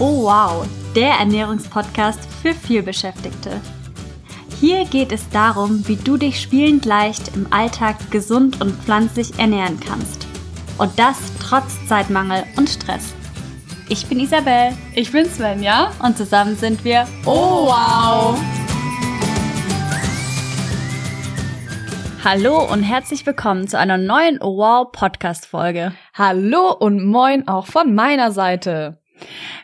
Oh wow, der Ernährungspodcast für vielbeschäftigte. Hier geht es darum, wie du dich spielend leicht im Alltag gesund und pflanzlich ernähren kannst. Und das trotz Zeitmangel und Stress. Ich bin Isabel. Ich bin Svenja. Und zusammen sind wir Oh wow! Hallo und herzlich willkommen zu einer neuen Oh Wow Podcast Folge. Hallo und moin auch von meiner Seite.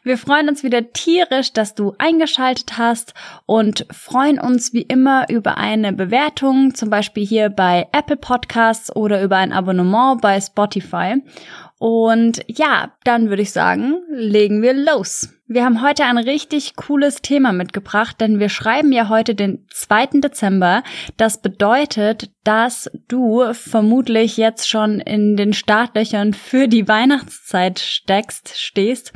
Wir freuen uns wieder tierisch, dass du eingeschaltet hast und freuen uns wie immer über eine Bewertung, zum Beispiel hier bei Apple Podcasts oder über ein Abonnement bei Spotify. Und ja, dann würde ich sagen, legen wir los. Wir haben heute ein richtig cooles Thema mitgebracht, denn wir schreiben ja heute den 2. Dezember. Das bedeutet, dass du vermutlich jetzt schon in den Startlöchern für die Weihnachtszeit steckst, stehst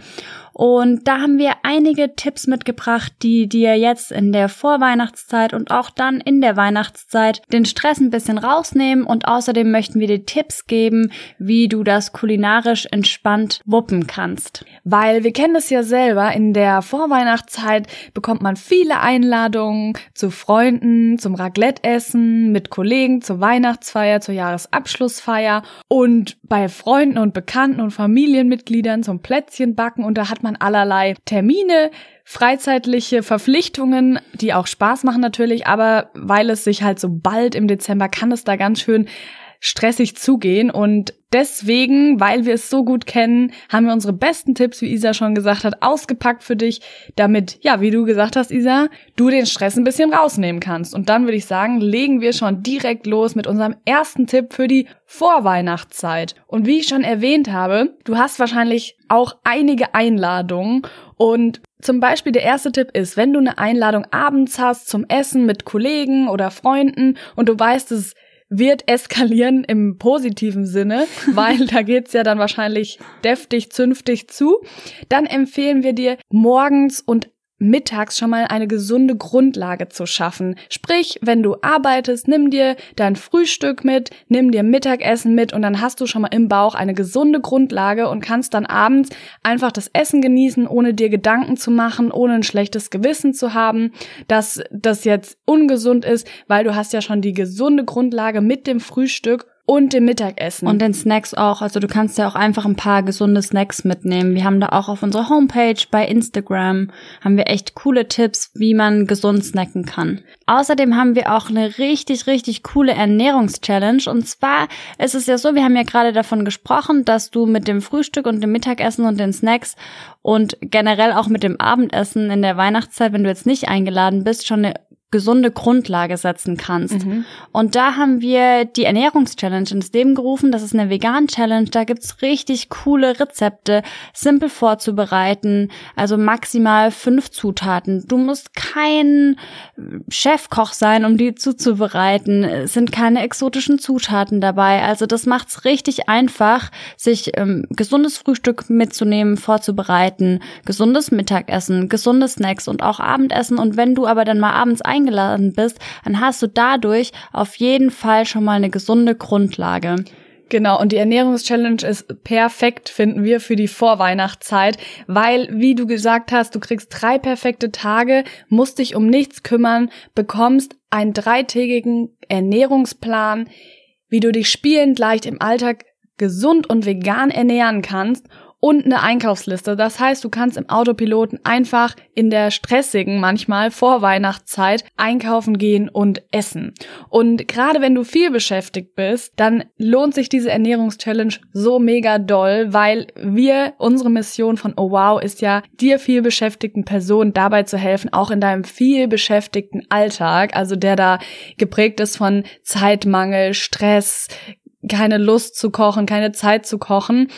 und da haben wir einige Tipps mitgebracht, die dir jetzt in der Vorweihnachtszeit und auch dann in der Weihnachtszeit den Stress ein bisschen rausnehmen. Und außerdem möchten wir dir Tipps geben, wie du das kulinarisch entspannt wuppen kannst. Weil wir kennen es ja selber, in der Vorweihnachtszeit bekommt man viele Einladungen zu Freunden, zum Raclette-Essen, mit Kollegen zur Weihnachtsfeier, zur Jahresabschlussfeier und bei Freunden und Bekannten und Familienmitgliedern zum Plätzchenbacken und da hat man allerlei Termine, freizeitliche Verpflichtungen, die auch Spaß machen natürlich, aber weil es sich halt so bald im Dezember kann es da ganz schön stressig zugehen und deswegen, weil wir es so gut kennen, haben wir unsere besten Tipps, wie Isa schon gesagt hat, ausgepackt für dich, damit, ja, wie du gesagt hast, Isa, du den Stress ein bisschen rausnehmen kannst. Und dann würde ich sagen, legen wir schon direkt los mit unserem ersten Tipp für die Vorweihnachtszeit. Und wie ich schon erwähnt habe, du hast wahrscheinlich auch einige Einladungen und zum Beispiel der erste Tipp ist, wenn du eine Einladung abends hast zum Essen mit Kollegen oder Freunden und du weißt, es wird eskalieren im positiven Sinne, weil da geht's ja dann wahrscheinlich deftig, zünftig zu. Dann empfehlen wir dir morgens und mittags schon mal eine gesunde Grundlage zu schaffen. Sprich, wenn du arbeitest, nimm dir dein Frühstück mit, nimm dir Mittagessen mit und dann hast du schon mal im Bauch eine gesunde Grundlage und kannst dann abends einfach das Essen genießen, ohne dir Gedanken zu machen, ohne ein schlechtes Gewissen zu haben, dass das jetzt ungesund ist, weil du hast ja schon die gesunde Grundlage mit dem Frühstück und dem Mittagessen. Und den Snacks auch. Also du kannst ja auch einfach ein paar gesunde Snacks mitnehmen. Wir haben da auch auf unserer Homepage bei Instagram haben wir echt coole Tipps, wie man gesund snacken kann. Außerdem haben wir auch eine richtig, richtig coole Ernährungschallenge. Und zwar ist es ja so, wir haben ja gerade davon gesprochen, dass du mit dem Frühstück und dem Mittagessen und den Snacks und generell auch mit dem Abendessen in der Weihnachtszeit, wenn du jetzt nicht eingeladen bist, schon eine gesunde Grundlage setzen kannst. Mhm. Und da haben wir die Ernährungschallenge ins Leben gerufen. Das ist eine Vegan-Challenge. Da gibt's richtig coole Rezepte, simpel vorzubereiten. Also maximal fünf Zutaten. Du musst kein Chefkoch sein, um die zuzubereiten. Es sind keine exotischen Zutaten dabei. Also das macht's richtig einfach, sich ähm, gesundes Frühstück mitzunehmen, vorzubereiten, gesundes Mittagessen, gesunde Snacks und auch Abendessen. Und wenn du aber dann mal abends eingeladen bist, dann hast du dadurch auf jeden Fall schon mal eine gesunde Grundlage. Genau, und die Ernährungschallenge ist perfekt, finden wir, für die Vorweihnachtszeit, weil, wie du gesagt hast, du kriegst drei perfekte Tage, musst dich um nichts kümmern, bekommst einen dreitägigen Ernährungsplan, wie du dich spielend leicht im Alltag gesund und vegan ernähren kannst und eine Einkaufsliste. Das heißt, du kannst im Autopiloten einfach in der stressigen, manchmal Vorweihnachtszeit einkaufen gehen und essen. Und gerade wenn du viel beschäftigt bist, dann lohnt sich diese Ernährungschallenge so mega doll, weil wir, unsere Mission von Oh Wow ist ja, dir viel beschäftigten Personen dabei zu helfen, auch in deinem viel beschäftigten Alltag, also der da geprägt ist von Zeitmangel, Stress, keine Lust zu kochen, keine Zeit zu kochen,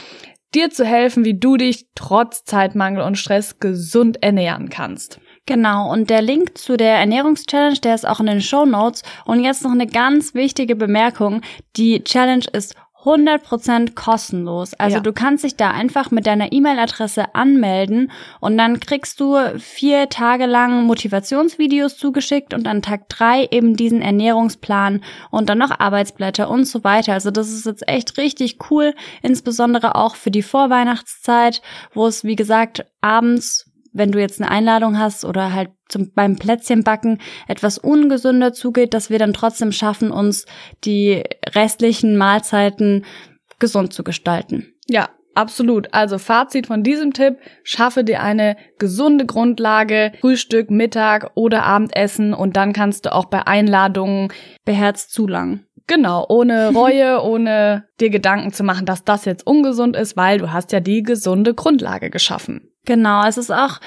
dir zu helfen, wie du dich trotz Zeitmangel und Stress gesund ernähren kannst. Genau, und der Link zu der Ernährungschallenge, der ist auch in den Show Notes. Und jetzt noch eine ganz wichtige Bemerkung. Die Challenge ist 100% kostenlos. Also ja. du kannst dich da einfach mit deiner E-Mail-Adresse anmelden und dann kriegst du vier Tage lang Motivationsvideos zugeschickt und an Tag drei eben diesen Ernährungsplan und dann noch Arbeitsblätter und so weiter. Also das ist jetzt echt richtig cool, insbesondere auch für die Vorweihnachtszeit, wo es wie gesagt abends wenn du jetzt eine Einladung hast oder halt zum, beim Plätzchenbacken etwas ungesünder zugeht, dass wir dann trotzdem schaffen, uns die restlichen Mahlzeiten gesund zu gestalten. Ja, Absolut. Also Fazit von diesem Tipp, schaffe dir eine gesunde Grundlage, Frühstück, Mittag oder Abendessen und dann kannst du auch bei Einladungen beherzt zulangen. Genau, ohne Reue, ohne dir Gedanken zu machen, dass das jetzt ungesund ist, weil du hast ja die gesunde Grundlage geschaffen. Genau, es ist auch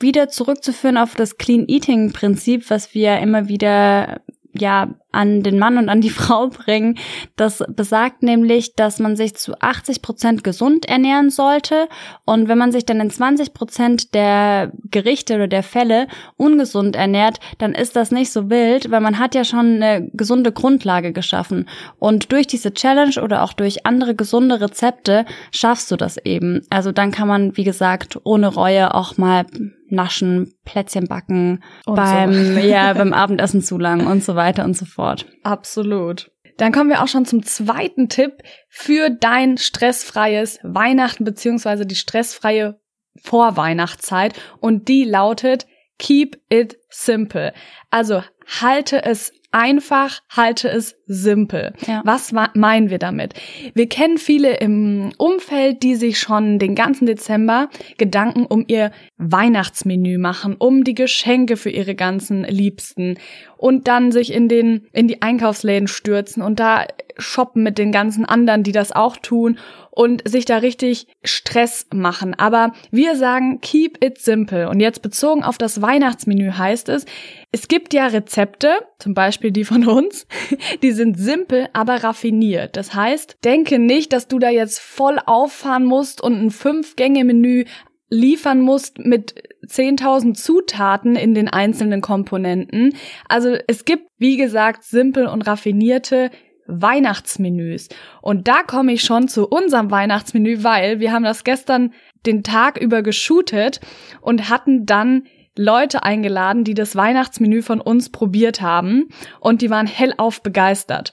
wieder zurückzuführen auf das Clean Eating Prinzip, was wir immer wieder ja an den Mann und an die Frau bringen. Das besagt nämlich, dass man sich zu 80 Prozent gesund ernähren sollte und wenn man sich dann in 20 Prozent der Gerichte oder der Fälle ungesund ernährt, dann ist das nicht so wild, weil man hat ja schon eine gesunde Grundlage geschaffen und durch diese Challenge oder auch durch andere gesunde Rezepte schaffst du das eben. Also dann kann man, wie gesagt, ohne Reue auch mal naschen, Plätzchen backen, und beim, so. ja, beim Abendessen zu lang und so weiter und so fort fort. Absolut. Dann kommen wir auch schon zum zweiten Tipp für dein stressfreies Weihnachten beziehungsweise die stressfreie Vorweihnachtszeit und die lautet Keep it simple. Also halte es einfach, halte es simpel. Ja. Was meinen wir damit? Wir kennen viele im Umfeld, die sich schon den ganzen Dezember Gedanken um ihr Weihnachtsmenü machen, um die Geschenke für ihre ganzen Liebsten und dann sich in den in die Einkaufsläden stürzen und da shoppen mit den ganzen anderen, die das auch tun und sich da richtig Stress machen. Aber wir sagen, keep it simple. Und jetzt bezogen auf das Weihnachtsmenü heißt es, es gibt ja Rezepte, zum Beispiel die von uns, die sind simpel, aber raffiniert. Das heißt, denke nicht, dass du da jetzt voll auffahren musst und ein Fünf-Gänge-Menü liefern musst mit 10.000 Zutaten in den einzelnen Komponenten. Also es gibt, wie gesagt, simpel und raffinierte Weihnachtsmenüs. Und da komme ich schon zu unserem Weihnachtsmenü, weil wir haben das gestern den Tag über geshootet und hatten dann Leute eingeladen, die das Weihnachtsmenü von uns probiert haben und die waren hellauf begeistert.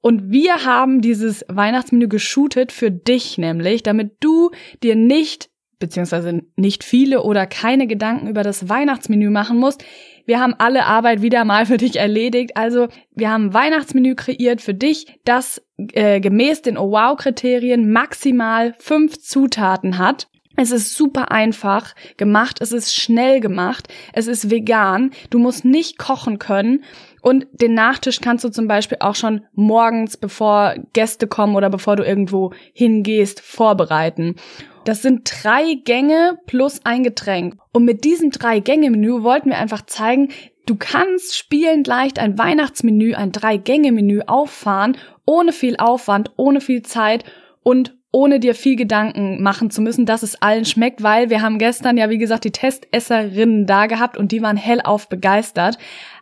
Und wir haben dieses Weihnachtsmenü geshootet für dich nämlich, damit du dir nicht beziehungsweise nicht viele oder keine Gedanken über das Weihnachtsmenü machen musst. Wir haben alle Arbeit wieder mal für dich erledigt. Also wir haben ein Weihnachtsmenü kreiert für dich, das äh, gemäß den Oh Wow-Kriterien maximal fünf Zutaten hat. Es ist super einfach gemacht, es ist schnell gemacht, es ist vegan, du musst nicht kochen können und den Nachtisch kannst du zum Beispiel auch schon morgens, bevor Gäste kommen oder bevor du irgendwo hingehst, vorbereiten. Das sind drei Gänge plus ein Getränk. Und mit diesem drei Gänge Menü wollten wir einfach zeigen, du kannst spielend leicht ein Weihnachtsmenü, ein drei Gänge Menü auffahren, ohne viel Aufwand, ohne viel Zeit und ohne dir viel Gedanken machen zu müssen, dass es allen schmeckt, weil wir haben gestern ja, wie gesagt, die Testesserinnen da gehabt und die waren hellauf begeistert.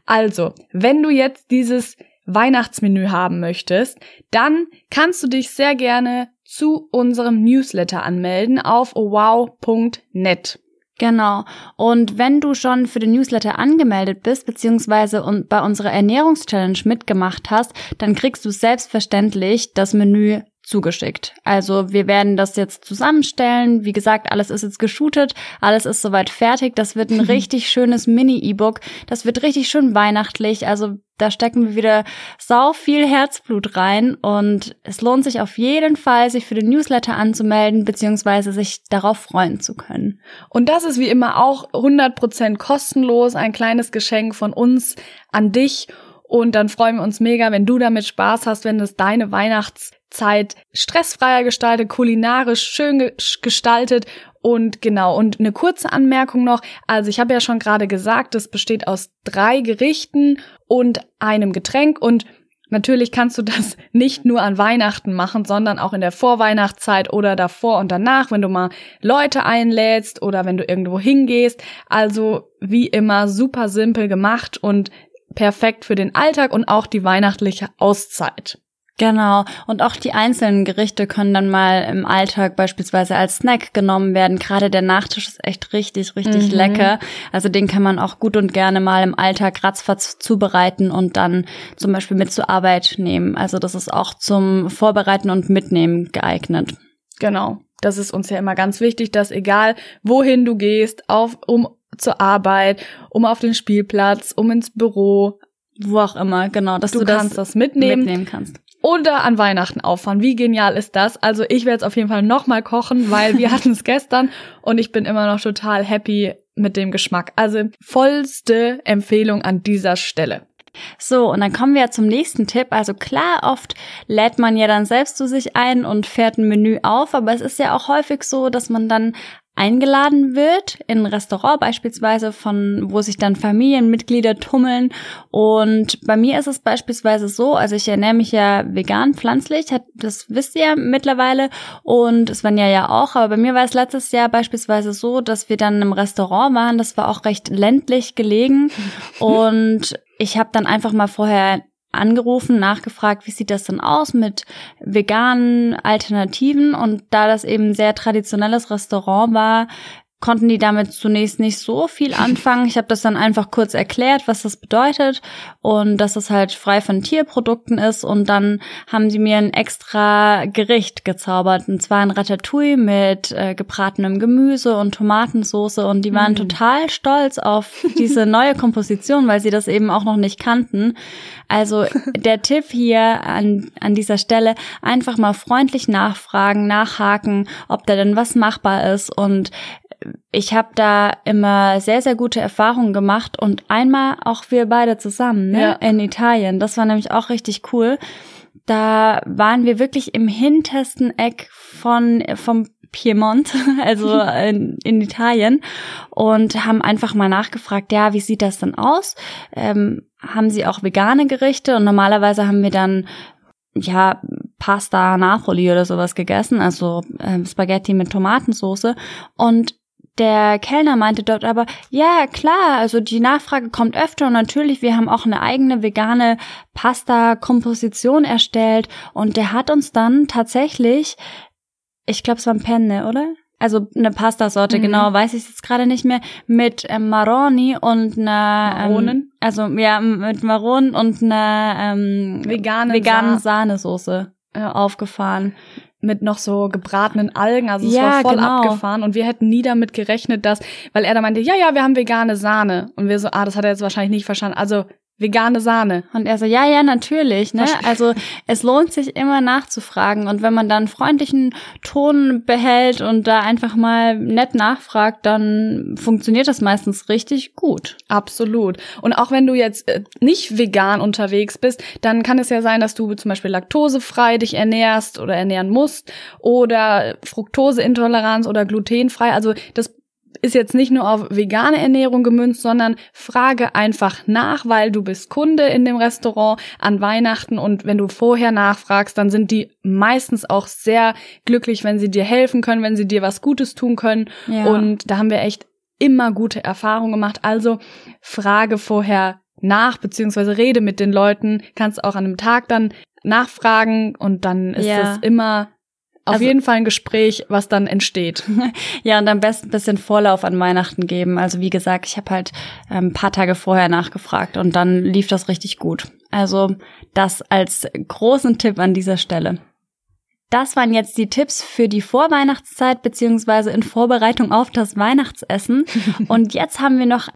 Also, wenn du jetzt dieses Weihnachtsmenü haben möchtest, dann kannst du dich sehr gerne zu unserem Newsletter anmelden auf wow.net. Genau. Und wenn du schon für den Newsletter angemeldet bist, beziehungsweise bei unserer Ernährungschallenge mitgemacht hast, dann kriegst du selbstverständlich das Menü zugeschickt. Also wir werden das jetzt zusammenstellen. Wie gesagt, alles ist jetzt geshootet, alles ist soweit fertig. Das wird ein richtig schönes Mini-E-Book. Das wird richtig schön weihnachtlich. Also da stecken wir wieder sau viel Herzblut rein und es lohnt sich auf jeden Fall, sich für den Newsletter anzumelden, beziehungsweise sich darauf freuen zu können. Und das ist wie immer auch 100% kostenlos, ein kleines Geschenk von uns an dich. Und dann freuen wir uns mega, wenn du damit Spaß hast, wenn es deine Weihnachts Zeit stressfreier gestaltet, kulinarisch schön gestaltet und genau, und eine kurze Anmerkung noch. Also ich habe ja schon gerade gesagt, es besteht aus drei Gerichten und einem Getränk und Natürlich kannst du das nicht nur an Weihnachten machen, sondern auch in der Vorweihnachtszeit oder davor und danach, wenn du mal Leute einlädst oder wenn du irgendwo hingehst. Also wie immer super simpel gemacht und perfekt für den Alltag und auch die weihnachtliche Auszeit. Genau. Und auch die einzelnen Gerichte können dann mal im Alltag beispielsweise als Snack genommen werden. Gerade der Nachtisch ist echt richtig, richtig mhm. lecker. Also den kann man auch gut und gerne mal im Alltag ratzfatz zubereiten und dann zum Beispiel mit zur Arbeit nehmen. Also das ist auch zum Vorbereiten und Mitnehmen geeignet. Genau. Das ist uns ja immer ganz wichtig, dass egal wohin du gehst, auf, um zur Arbeit, um auf den Spielplatz, um ins Büro, wo auch immer, genau, dass du, du, kannst das mitnehmen. mitnehmen kannst. Oder an Weihnachten auffahren. Wie genial ist das? Also ich werde jetzt auf jeden Fall nochmal kochen, weil wir hatten es gestern und ich bin immer noch total happy mit dem Geschmack. Also vollste Empfehlung an dieser Stelle. So, und dann kommen wir zum nächsten Tipp. Also klar, oft lädt man ja dann selbst zu sich ein und fährt ein Menü auf, aber es ist ja auch häufig so, dass man dann eingeladen wird, in ein Restaurant beispielsweise, von wo sich dann Familienmitglieder tummeln. Und bei mir ist es beispielsweise so, also ich ernähre mich ja vegan, pflanzlich, das wisst ihr ja mittlerweile. Und es waren ja ja auch, aber bei mir war es letztes Jahr beispielsweise so, dass wir dann im Restaurant waren, das war auch recht ländlich gelegen. Und ich habe dann einfach mal vorher angerufen, nachgefragt, wie sieht das denn aus mit veganen Alternativen? Und da das eben sehr traditionelles Restaurant war, konnten die damit zunächst nicht so viel anfangen. Ich habe das dann einfach kurz erklärt, was das bedeutet und dass es halt frei von Tierprodukten ist und dann haben sie mir ein extra Gericht gezaubert und zwar ein Ratatouille mit äh, gebratenem Gemüse und Tomatensauce und die waren mhm. total stolz auf diese neue Komposition, weil sie das eben auch noch nicht kannten. Also der Tipp hier an, an dieser Stelle, einfach mal freundlich nachfragen, nachhaken, ob da denn was machbar ist und ich habe da immer sehr, sehr gute Erfahrungen gemacht und einmal auch wir beide zusammen ne? Ja. in Italien. Das war nämlich auch richtig cool. Da waren wir wirklich im hintersten Eck von vom Piemont, also in, in Italien, und haben einfach mal nachgefragt, ja, wie sieht das denn aus? Ähm, haben sie auch vegane Gerichte? Und normalerweise haben wir dann ja, Pasta Napoli oder sowas gegessen, also äh, Spaghetti mit Tomatensauce. Und der Kellner meinte dort aber, ja, klar, also die Nachfrage kommt öfter und natürlich, wir haben auch eine eigene vegane Pasta-Komposition erstellt und der hat uns dann tatsächlich, ich glaube, es war ein Penne, oder? Also eine Pastasorte, mhm. genau, weiß ich jetzt gerade nicht mehr, mit ähm, Maroni und einer ähm, Maronen. Ähm, also ja, mit Maronen und einer ähm, veganen, veganen Sahnesoße äh, aufgefahren mit noch so gebratenen Algen, also es ja, war voll genau. abgefahren und wir hätten nie damit gerechnet, dass, weil er da meinte, ja, ja, wir haben vegane Sahne und wir so, ah, das hat er jetzt wahrscheinlich nicht verstanden. Also vegane Sahne. Und er so, ja, ja, natürlich, ne? Also es lohnt sich immer nachzufragen. Und wenn man dann freundlichen Ton behält und da einfach mal nett nachfragt, dann funktioniert das meistens richtig gut. Absolut. Und auch wenn du jetzt äh, nicht vegan unterwegs bist, dann kann es ja sein, dass du zum Beispiel laktosefrei dich ernährst oder ernähren musst oder Fructoseintoleranz oder glutenfrei. Also das ist jetzt nicht nur auf vegane Ernährung gemünzt, sondern frage einfach nach, weil du bist Kunde in dem Restaurant an Weihnachten und wenn du vorher nachfragst, dann sind die meistens auch sehr glücklich, wenn sie dir helfen können, wenn sie dir was Gutes tun können. Ja. Und da haben wir echt immer gute Erfahrungen gemacht. Also frage vorher nach, beziehungsweise rede mit den Leuten, kannst auch an einem Tag dann nachfragen und dann ist ja. es immer auf also, jeden Fall ein Gespräch, was dann entsteht. ja, und am besten ein bisschen Vorlauf an Weihnachten geben. Also wie gesagt, ich habe halt ein ähm, paar Tage vorher nachgefragt und dann lief das richtig gut. Also das als großen Tipp an dieser Stelle. Das waren jetzt die Tipps für die Vorweihnachtszeit beziehungsweise in Vorbereitung auf das Weihnachtsessen. und jetzt haben wir noch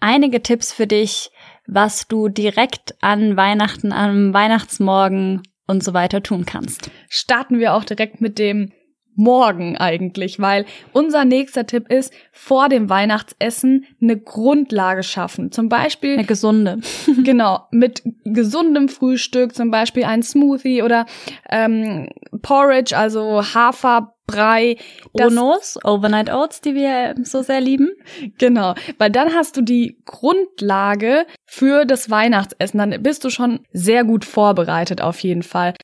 einige Tipps für dich, was du direkt an Weihnachten, am Weihnachtsmorgen und so weiter tun kannst. Starten wir auch direkt mit dem morgen eigentlich, weil unser nächster Tipp ist, vor dem Weihnachtsessen eine Grundlage schaffen. Zum Beispiel. Eine gesunde. genau, mit gesundem Frühstück, zum Beispiel ein Smoothie oder ähm, Porridge, also Hafer, Brei. Onos, Overnight Oats, die wir so sehr lieben. Genau, weil dann hast du die Grundlage für das Weihnachtsessen. Dann bist du schon sehr gut vorbereitet auf jeden Fall.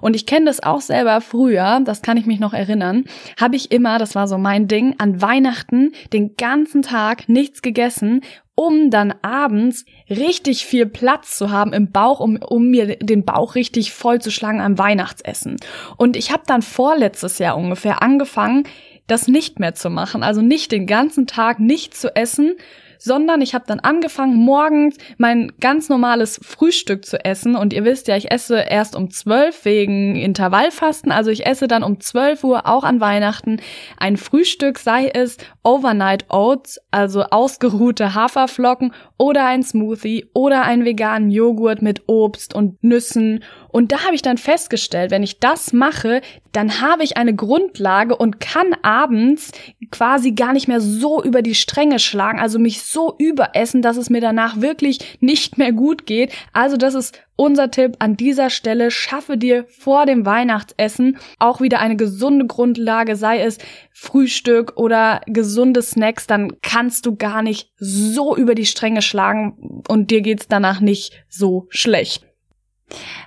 Und ich kenne das auch selber früher, das kann ich mich noch erinnern, habe ich immer, das war so mein Ding, an Weihnachten den ganzen Tag nichts gegessen um dann abends richtig viel Platz zu haben im Bauch, um, um mir den Bauch richtig voll zu schlagen am Weihnachtsessen. Und ich habe dann vorletztes Jahr ungefähr angefangen, das nicht mehr zu machen. Also nicht den ganzen Tag nicht zu essen, sondern ich habe dann angefangen, morgens mein ganz normales Frühstück zu essen. Und ihr wisst ja, ich esse erst um 12 wegen Intervallfasten. Also ich esse dann um 12 Uhr auch an Weihnachten ein Frühstück, sei es Overnight Oats, also ausgeruhte Haferflocken oder ein Smoothie oder einen veganen Joghurt mit Obst und Nüssen. Und da habe ich dann festgestellt, wenn ich das mache, dann habe ich eine Grundlage und kann abends quasi gar nicht mehr so über die Stränge schlagen, also mich so überessen, dass es mir danach wirklich nicht mehr gut geht. Also das ist unser Tipp an dieser Stelle. Schaffe dir vor dem Weihnachtsessen auch wieder eine gesunde Grundlage, sei es Frühstück oder gesunde Snacks, dann kannst du gar nicht so über die Stränge schlagen und dir geht's danach nicht so schlecht.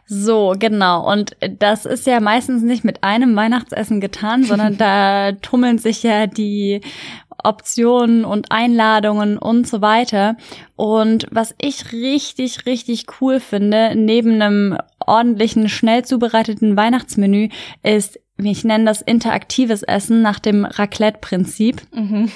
So, genau. Und das ist ja meistens nicht mit einem Weihnachtsessen getan, sondern da tummeln sich ja die Optionen und Einladungen und so weiter. Und was ich richtig, richtig cool finde, neben einem ordentlichen, schnell zubereiteten Weihnachtsmenü, ist ich nenne das interaktives Essen nach dem Raclette-Prinzip. Mhm.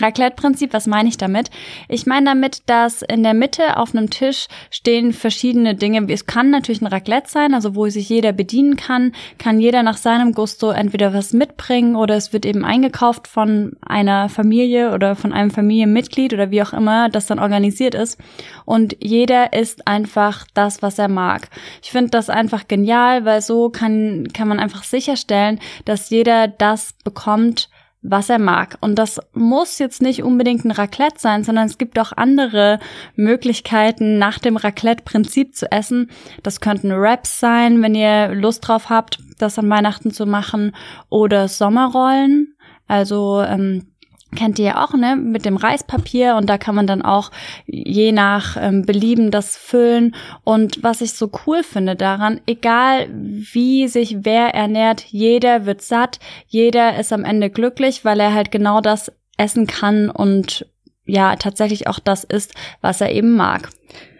Raclette-Prinzip, was meine ich damit? Ich meine damit, dass in der Mitte auf einem Tisch stehen verschiedene Dinge. Es kann natürlich ein Raclette sein, also wo sich jeder bedienen kann, kann jeder nach seinem Gusto entweder was mitbringen oder es wird eben eingekauft von einer Familie oder von einem Familienmitglied oder wie auch immer das dann organisiert ist. Und jeder isst einfach das, was er mag. Ich finde das einfach genial, weil so kann, kann man einfach sicherstellen, sicherstellen, dass jeder das bekommt, was er mag. Und das muss jetzt nicht unbedingt ein Raclette sein, sondern es gibt auch andere Möglichkeiten, nach dem Raclette-Prinzip zu essen. Das könnten Wraps sein, wenn ihr Lust drauf habt, das an Weihnachten zu machen, oder Sommerrollen. Also ähm, kennt ihr ja auch, ne, mit dem Reispapier und da kann man dann auch je nach ähm, Belieben das füllen und was ich so cool finde daran, egal wie sich wer ernährt, jeder wird satt, jeder ist am Ende glücklich, weil er halt genau das essen kann und ja, tatsächlich auch das ist, was er eben mag.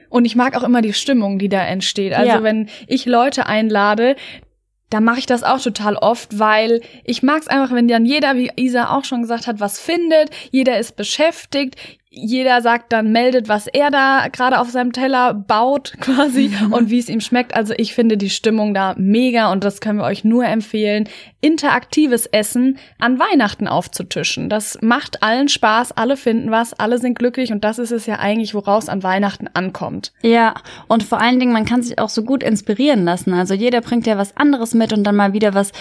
Und ich mag auch immer die Stimmung, die da entsteht. Also ja. wenn ich Leute einlade, da mache ich das auch total oft, weil ich mag es einfach, wenn dann jeder, wie Isa auch schon gesagt hat, was findet, jeder ist beschäftigt, jeder sagt dann, meldet, was er da gerade auf seinem Teller baut quasi und wie es ihm schmeckt. Also ich finde die Stimmung da mega und das können wir euch nur empfehlen, interaktives Essen an Weihnachten aufzutischen. Das macht allen Spaß, alle finden was, alle sind glücklich und das ist es ja eigentlich, woraus an Weihnachten ankommt. Ja, und vor allen Dingen, man kann sich auch so gut inspirieren lassen. Also jeder bringt ja was anderes mit und dann mal wieder was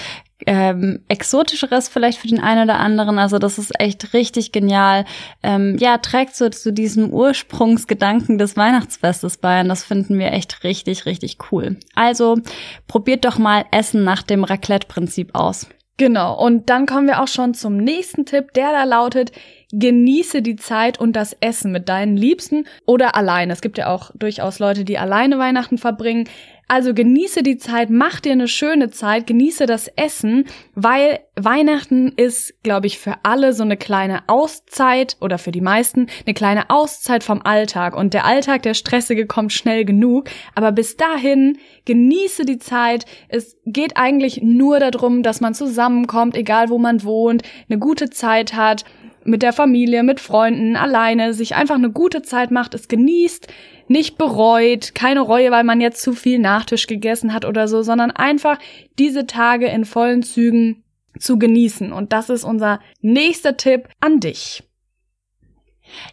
ähm, exotischeres vielleicht für den einen oder anderen. Also das ist echt richtig genial. Ähm, ja, trägt so zu diesem Ursprungsgedanken des Weihnachtsfestes bei und das finden wir echt richtig, richtig cool. Also probiert doch mal Essen nach dem Raclette-Prinzip aus. Genau, und dann kommen wir auch schon zum nächsten Tipp, der da lautet, genieße die Zeit und das Essen mit deinen Liebsten oder alleine. Es gibt ja auch durchaus Leute, die alleine Weihnachten verbringen. Also genieße die Zeit, mach dir eine schöne Zeit, genieße das Essen, weil Weihnachten ist, glaube ich, für alle so eine kleine Auszeit oder für die meisten eine kleine Auszeit vom Alltag. Und der Alltag, der stressige, kommt schnell genug. Aber bis dahin genieße die Zeit. Es geht eigentlich nur darum, dass man zusammenkommt, egal wo man wohnt, eine gute Zeit hat, mit der Familie, mit Freunden, alleine, sich einfach eine gute Zeit macht, es genießt, nicht bereut, keine Reue, weil man jetzt zu viel Nachtisch gegessen hat oder so, sondern einfach diese Tage in vollen Zügen zu genießen. Und das ist unser nächster Tipp an dich.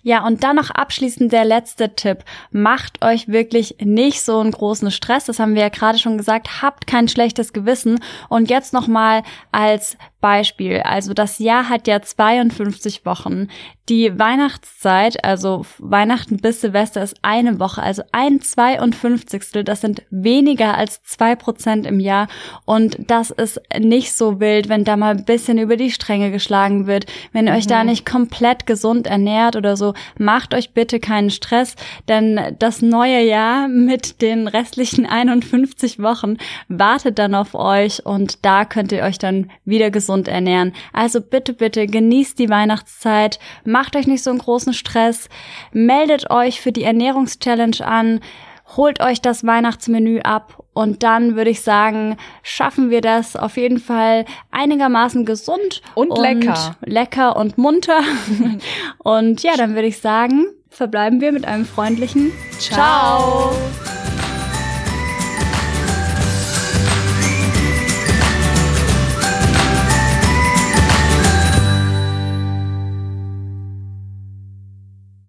Ja, und dann noch abschließend der letzte Tipp. Macht euch wirklich nicht so einen großen Stress. Das haben wir ja gerade schon gesagt. Habt kein schlechtes Gewissen. Und jetzt nochmal als Beispiel. Also das Jahr hat ja 52 Wochen. Die Weihnachtszeit, also Weihnachten bis Silvester ist eine Woche, also ein 52. Das sind weniger als zwei Prozent im Jahr. Und das ist nicht so wild, wenn da mal ein bisschen über die Stränge geschlagen wird. Wenn ihr mhm. euch da mhm. nicht komplett gesund ernährt oder so, macht euch bitte keinen Stress, denn das neue Jahr mit den restlichen 51 Wochen wartet dann auf euch und da könnt ihr euch dann wieder gesund gesund ernähren. Also bitte, bitte genießt die Weihnachtszeit, macht euch nicht so einen großen Stress, meldet euch für die Ernährungschallenge an, holt euch das Weihnachtsmenü ab Und dann würde ich sagen, schaffen wir das auf jeden Fall einigermaßen gesund und, und lecker. Lecker und munter. und ja, dann würde ich sagen, verbleiben wir mit einem freundlichen Ciao. Ciao.